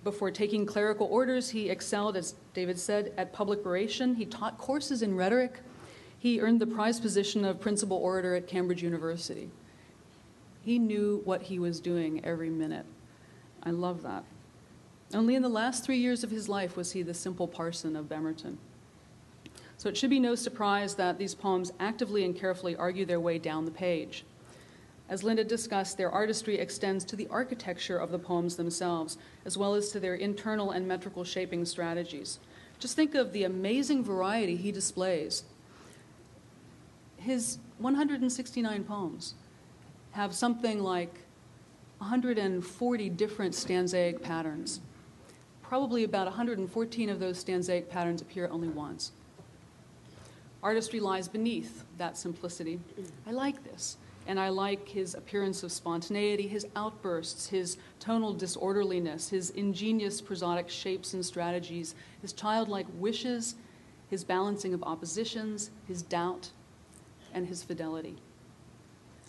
Before taking clerical orders, he excelled, as David said, at public oration. He taught courses in rhetoric. He earned the prize position of principal orator at Cambridge University. He knew what he was doing every minute. I love that. Only in the last three years of his life was he the simple parson of Bemerton. So it should be no surprise that these poems actively and carefully argue their way down the page. As Linda discussed, their artistry extends to the architecture of the poems themselves, as well as to their internal and metrical shaping strategies. Just think of the amazing variety he displays. His 169 poems have something like 140 different stanzaic patterns. Probably about 114 of those stanzaic patterns appear only once. Artistry lies beneath that simplicity. I like this. And I like his appearance of spontaneity, his outbursts, his tonal disorderliness, his ingenious prosodic shapes and strategies, his childlike wishes, his balancing of oppositions, his doubt, and his fidelity.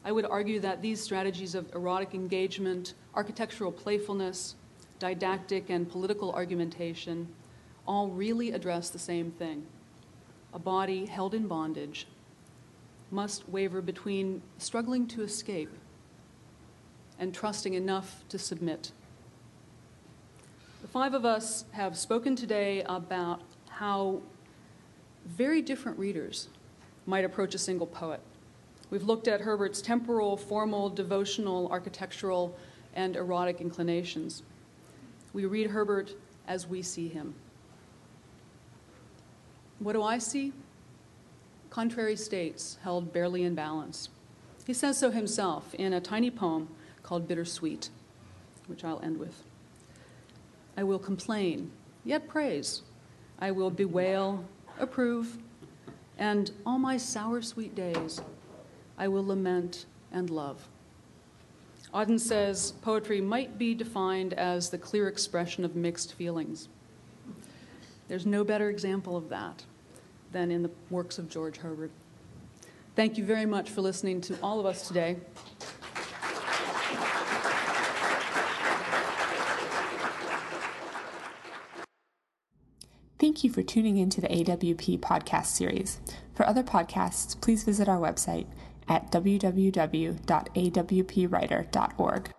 I would argue that these strategies of erotic engagement, architectural playfulness, didactic and political argumentation all really address the same thing a body held in bondage must waver between struggling to escape and trusting enough to submit. The five of us have spoken today about how very different readers might approach a single poet. We've looked at Herbert's temporal, formal, devotional, architectural, and erotic inclinations. We read Herbert as we see him. What do I see? Contrary states held barely in balance. He says so himself in a tiny poem called Bittersweet, which I'll end with. I will complain, yet praise. I will bewail, approve, and all my sour sweet days I will lament and love. Auden says poetry might be defined as the clear expression of mixed feelings. There's no better example of that than in the works of George Herbert. Thank you very much for listening to all of us today. Thank you for tuning in to the AWP podcast series. For other podcasts, please visit our website at www.awpwriter.org.